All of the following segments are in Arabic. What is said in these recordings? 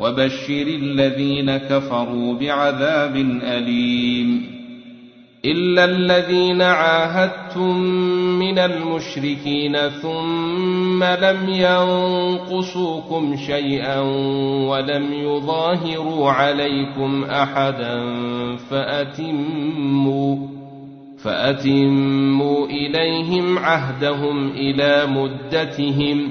وبشر الذين كفروا بعذاب أليم. إلا الذين عاهدتم من المشركين ثم لم ينقصوكم شيئا ولم يظاهروا عليكم أحدا فأتموا فأتموا إليهم عهدهم إلى مدتهم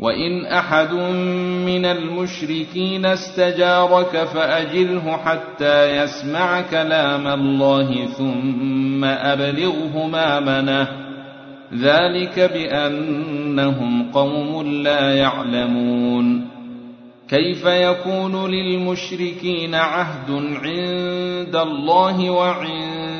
وإن أحد من المشركين استجارك فأجله حتى يسمع كلام الله ثم أبلغه مامنه ذلك بأنهم قوم لا يعلمون كيف يكون للمشركين عهد عند الله وعند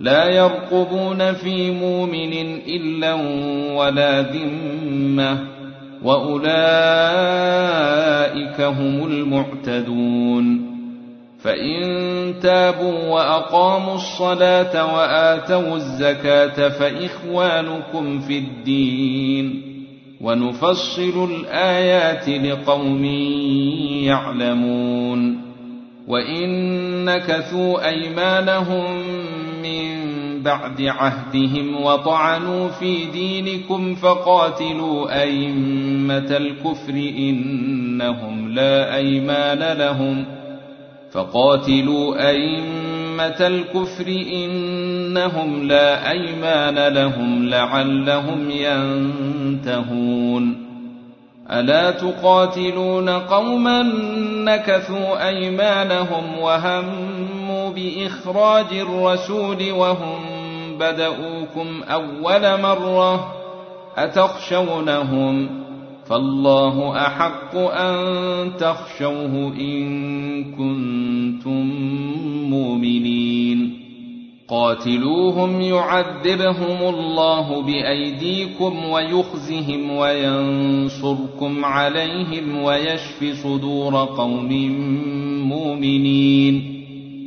لا يرقبون في مؤمن إلا ولا ذمة وأولئك هم المعتدون فإن تابوا وأقاموا الصلاة وآتوا الزكاة فإخوانكم في الدين ونفصل الآيات لقوم يعلمون وإن نكثوا أيمانهم من بعد عهدهم وطعنوا في دينكم فقاتلوا أئمة الكفر إنهم لا أيمان لهم فقاتلوا أئمة الكفر إنهم لا أيمان لهم لعلهم ينتهون ألا تقاتلون قوما نكثوا أيمانهم وهموا بإخراج الرسول وهم بدؤوكم أول مرة أتخشونهم فالله أحق أن تخشوه إن كنتم مؤمنين. قاتلوهم يعذبهم الله بأيديكم ويخزهم وينصركم عليهم ويشف صدور قوم مؤمنين.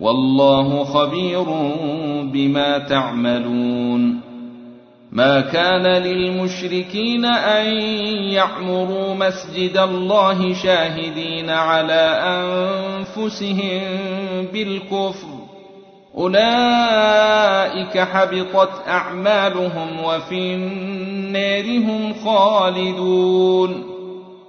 والله خبير بما تعملون. ما كان للمشركين أن يعمروا مسجد الله شاهدين على أنفسهم بالكفر. أولئك حبطت أعمالهم وفي النار هم خالدون.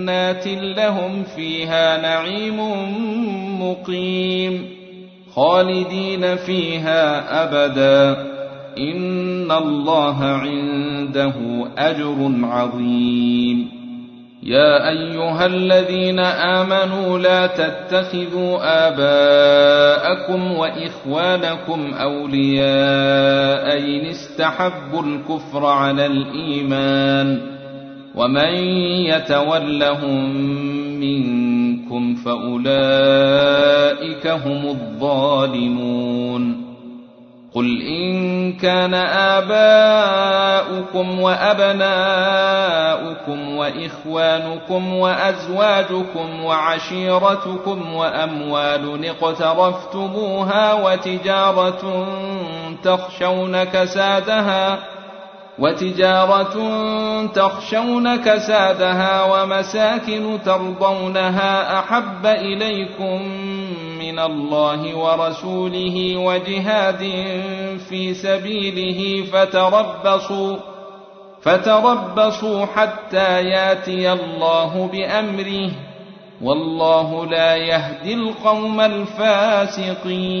جنات لهم فيها نعيم مقيم خالدين فيها أبدا. إن الله عنده أجر عظيم. يا أيها الذين آمنوا لا تتخذوا آباءكم وإخوانكم أولياء إن استحبوا الكفر على الإيمان. ومن يتولهم منكم فاولئك هم الظالمون قل ان كان اباؤكم وابناؤكم واخوانكم وازواجكم وعشيرتكم واموال اقترفتموها وتجاره تخشون كسادها وتجارة تخشون كسادها ومساكن ترضونها أحب إليكم من الله ورسوله وجهاد في سبيله فتربصوا فتربصوا حتى ياتي الله بأمره والله لا يهدي القوم الفاسقين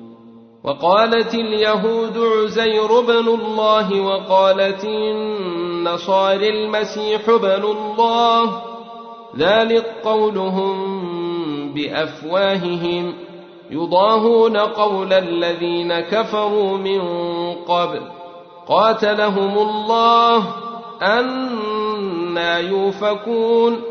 وقالت اليهود عزير بن الله وقالت النصارى المسيح بن الله. ذلك قولهم بأفواههم. يضاهون قول الذين كفروا من قبل. قاتلهم الله. أنا يوفكون.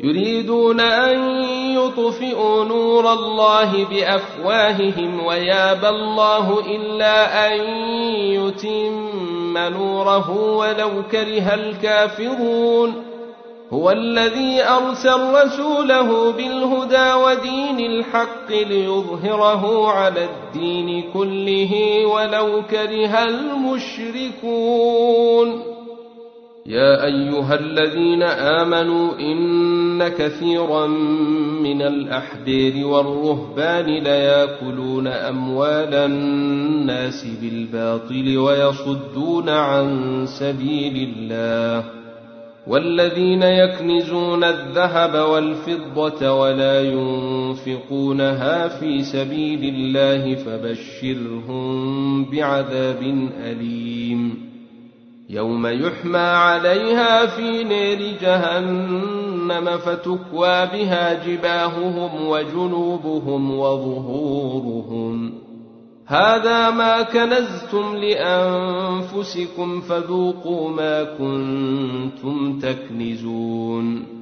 يريدون أن يطفئوا نور الله بأفواههم ويابى الله إلا أن يتم نوره ولو كره الكافرون. هو الذي أرسل رسوله بالهدى ودين الحق ليظهره على الدين كله ولو كره المشركون. يا أيها الذين آمنوا إن كثيرا من الأحبير والرهبان ليأكلون أموال الناس بالباطل ويصدون عن سبيل الله والذين يكنزون الذهب والفضة ولا ينفقونها في سبيل الله فبشرهم بعذاب أليم يوم يحمى عليها في نير جهنم فتكوى بها جباههم وجنوبهم وظهورهم. هذا ما كنزتم لأنفسكم فذوقوا ما كنتم تكنزون.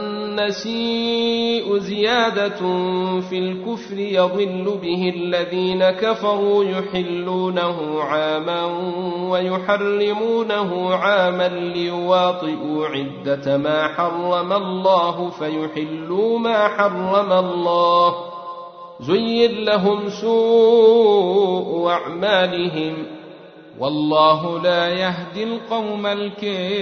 النسيء زيادة في الكفر يضل به الذين كفروا يحلونه عاما ويحرمونه عاما ليواطئوا عدة ما حرم الله فيحلوا ما حرم الله. زين لهم سوء أعمالهم. والله لا يهدي القوم الكافرين.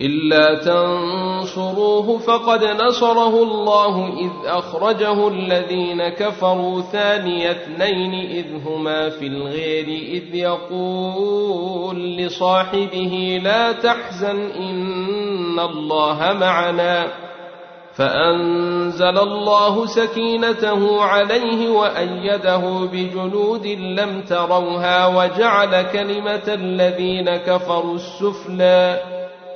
إلا تنصروه فقد نصره الله إذ أخرجه الذين كفروا ثاني اثنين إذ هما في الغير إذ يقول لصاحبه لا تحزن إن الله معنا فأنزل الله سكينته عليه وأيده بجنود لم تروها وجعل كلمة الذين كفروا السفلى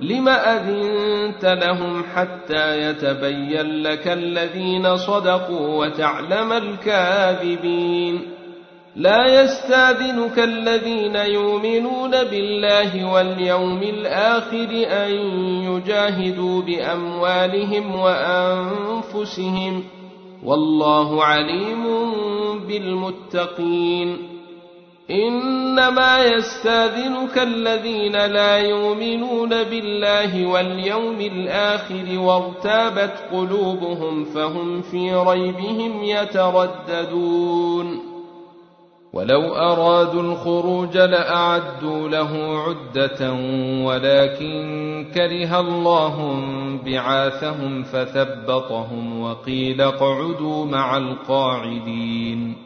لم أذنت لهم حتى يتبين لك الذين صدقوا وتعلم الكاذبين لا يستاذنك الذين يؤمنون بالله واليوم الآخر أن يجاهدوا بأموالهم وأنفسهم والله عليم بالمتقين إنما يستاذنك الذين لا يؤمنون بالله واليوم الآخر وارتابت قلوبهم فهم في ريبهم يترددون. ولو أرادوا الخروج لأعدوا له عدة ولكن كره الله بعاثهم فثبطهم وقيل اقعدوا مع القاعدين.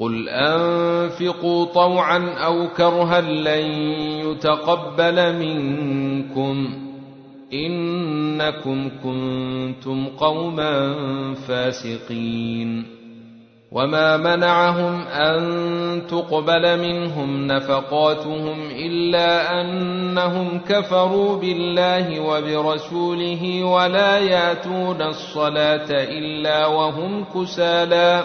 قل أنفقوا طوعا أو كرها لن يتقبل منكم إنكم كنتم قوما فاسقين وما منعهم أن تقبل منهم نفقاتهم إلا أنهم كفروا بالله وبرسوله ولا ياتون الصلاة إلا وهم كسالى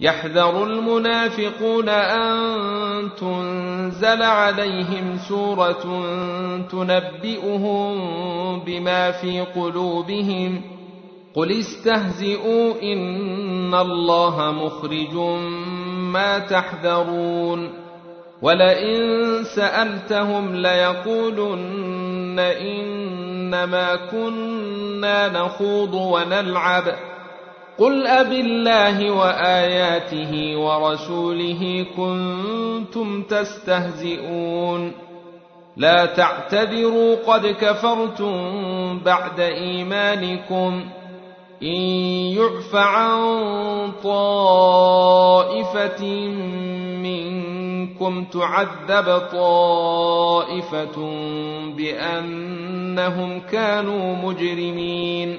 يحذر المنافقون أن تنزل عليهم سورة تنبئهم بما في قلوبهم. قل استهزئوا إن الله مخرج ما تحذرون. ولئن سألتهم ليقولن إنما كنا نخوض ونلعب. قل أب الله وآياته ورسوله كنتم تستهزئون لا تعتذروا قد كفرتم بعد إيمانكم إن يعف عن طائفة منكم تعذب طائفة بأنهم كانوا مجرمين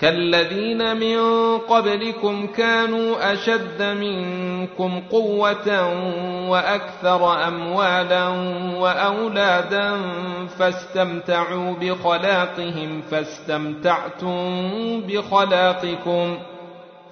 كالذين من قبلكم كانوا أشد منكم قوة وأكثر أموالا وأولادا فاستمتعوا بخلاقهم فاستمتعتم بخلاقكم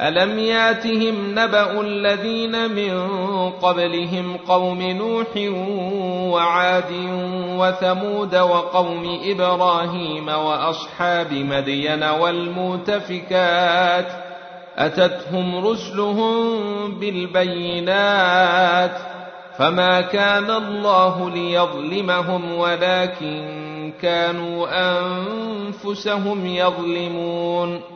ألم ياتهم نبأ الذين من قبلهم قوم نوح وعاد وثمود وقوم إبراهيم وأصحاب مدين والمؤتفكات أتتهم رسلهم بالبينات فما كان الله ليظلمهم ولكن كانوا أنفسهم يظلمون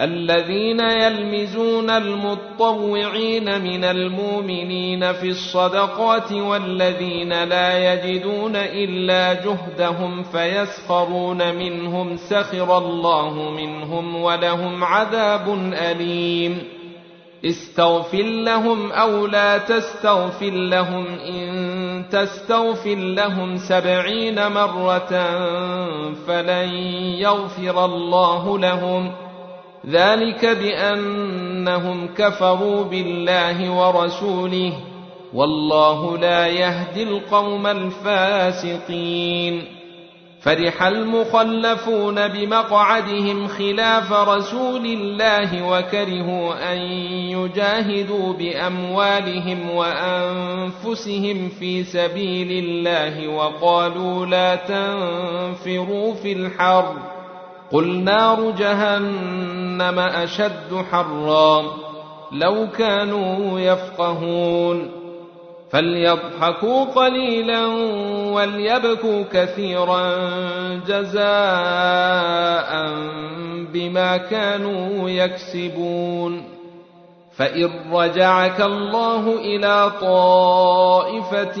الذين يلمزون المطوعين من المؤمنين في الصدقات والذين لا يجدون إلا جهدهم فيسخرون منهم سخر الله منهم ولهم عذاب أليم. استغفر لهم أو لا تستغفر لهم إن تستغفر لهم سبعين مرة فلن يغفر الله لهم. ذلك بأنهم كفروا بالله ورسوله والله لا يهدي القوم الفاسقين. فرح المخلفون بمقعدهم خلاف رسول الله وكرهوا أن يجاهدوا بأموالهم وأنفسهم في سبيل الله وقالوا لا تنفروا في الحر. قل نار جهنم أشد حرا لو كانوا يفقهون فليضحكوا قليلا وليبكوا كثيرا جزاء بما كانوا يكسبون فإن رجعك الله إلى طائفة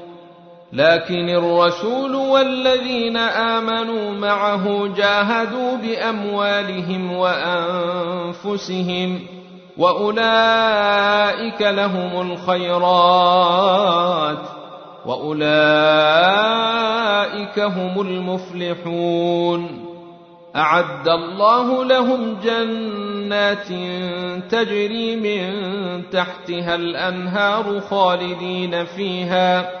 لكن الرسول والذين آمنوا معه جاهدوا بأموالهم وأنفسهم وأولئك لهم الخيرات وأولئك هم المفلحون أعد الله لهم جنات تجري من تحتها الأنهار خالدين فيها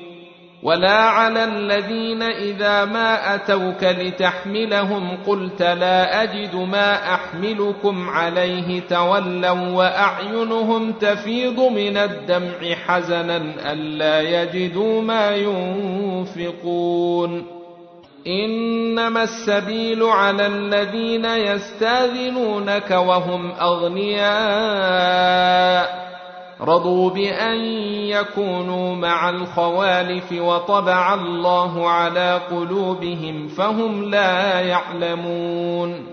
ولا على الذين إذا ما أتوك لتحملهم قلت لا أجد ما أحملكم عليه تولوا وأعينهم تفيض من الدمع حزنا الا يجدوا ما ينفقون. إنما السبيل على الذين يستاذنونك وهم أغنياء. رضوا بأن يكونوا مع الخوالف وطبع الله على قلوبهم فهم لا يعلمون.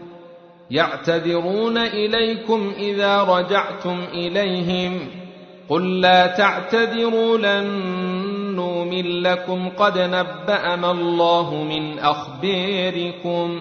يعتذرون إليكم إذا رجعتم إليهم. قل لا تعتذروا لن نؤمن لكم. قد نبأنا الله من أخباركم.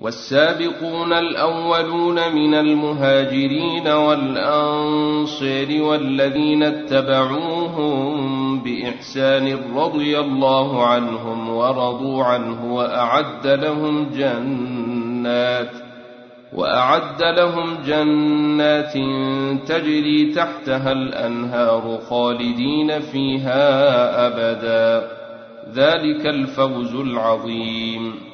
والسابقون الأولون من المهاجرين والأنصار والذين اتبعوهم بإحسان رضي الله عنهم ورضوا عنه وأعد لهم جنات وأعد لهم جنات تجري تحتها الأنهار خالدين فيها أبدا. ذلك الفوز العظيم.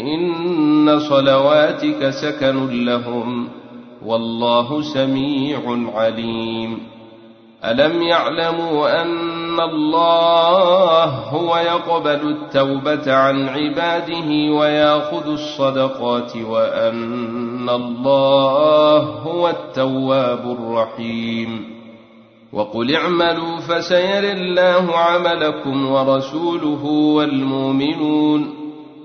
إن صلواتك سكن لهم والله سميع عليم. ألم يعلموا أن الله هو يقبل التوبة عن عباده ويأخذ الصدقات وأن الله هو التواب الرحيم. وقل اعملوا فسيرى الله عملكم ورسوله والمؤمنون.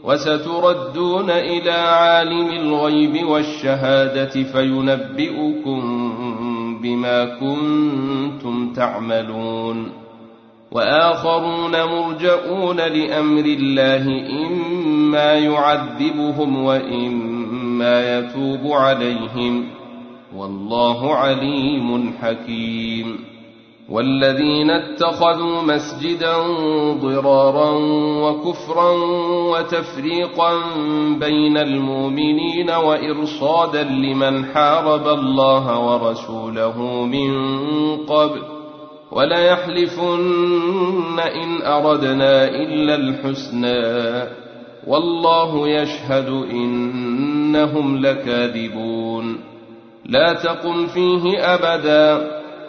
وستردون إلى عالم الغيب والشهادة فينبئكم بما كنتم تعملون. وآخرون مرجؤون لأمر الله إما يعذبهم وإما يتوب عليهم. والله عليم حكيم. والذين اتخذوا مسجدا ضرارا وكفرا وتفريقا بين المؤمنين وإرصادا لمن حارب الله ورسوله من قبل وليحلفن إن أردنا إلا الحسنى والله يشهد إنهم لكاذبون لا تقم فيه أبدا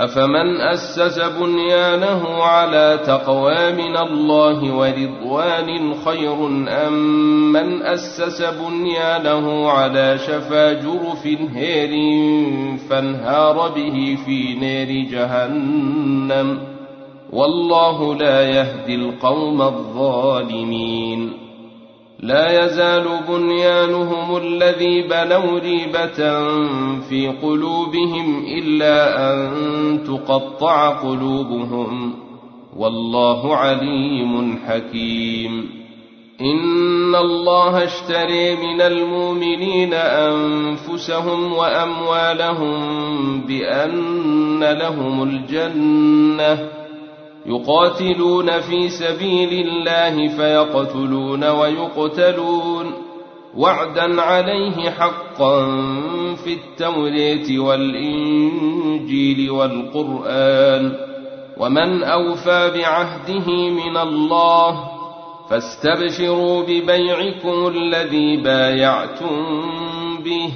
أفمن أسس بنيانه على تقوى من الله ورضوان خير أم من أسس بنيانه على شفا جرف هير فانهار به في نار جهنم؟ والله لا يهدي القوم الظالمين. لا يزال بنيانهم الذي بنوا ريبة في قلوبهم إلا أن تقطع قلوبهم. والله عليم حكيم. إن الله اشتري من المؤمنين أنفسهم وأموالهم بأن لهم الجنة يقاتلون في سبيل الله فيقتلون ويقتلون. وعدا عليه حقا في التوريه والإنجيل والقرآن. ومن أوفى بعهده من الله فاستبشروا ببيعكم الذي بايعتم به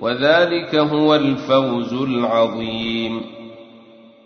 وذلك هو الفوز العظيم.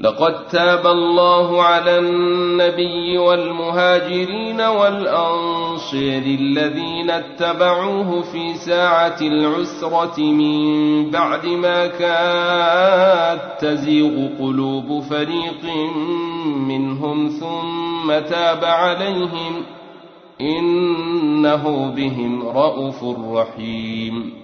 لقد تاب الله على النبي والمهاجرين والأنصير الذين اتبعوه في ساعة العسرة من بعد ما كانت تزيغ قلوب فريق منهم ثم تاب عليهم إنه بهم رءوف رحيم.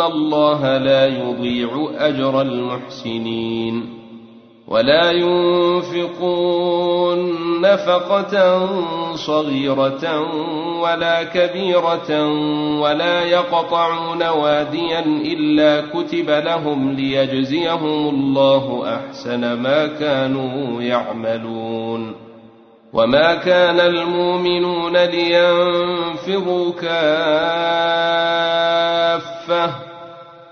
ان الله لا يضيع اجر المحسنين ولا ينفقون نفقة صغيرة ولا كبيرة ولا يقطعون واديا إلا كتب لهم ليجزيهم الله أحسن ما كانوا يعملون وما كان المؤمنون لينفروا كافة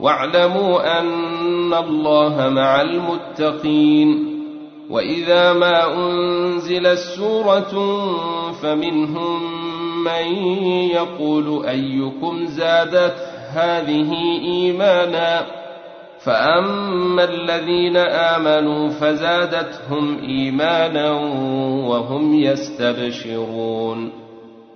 واعلموا أن الله مع المتقين وإذا ما أنزلت سورة فمنهم من يقول أيكم زادت هذه إيمانا فأما الذين آمنوا فزادتهم إيمانا وهم يستبشرون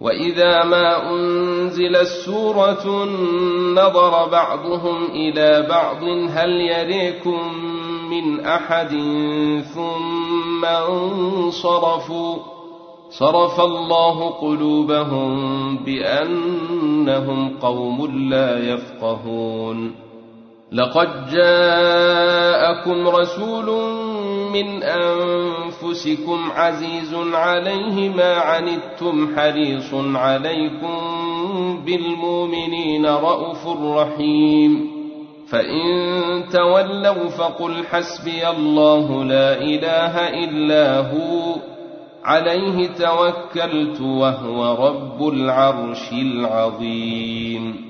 واذا ما انزلت سوره نظر بعضهم إلى بعض هل يريكم من احد ثم انصرفوا صرف الله قلوبهم بانهم قوم لا يفقهون لقد جاءكم رسول من أنفسكم عزيز عليه ما عنتم حريص عليكم بالمؤمنين رءوف رحيم. فإن تولوا فقل حسبي الله لا إله إلا هو. عليه توكلت وهو رب العرش العظيم.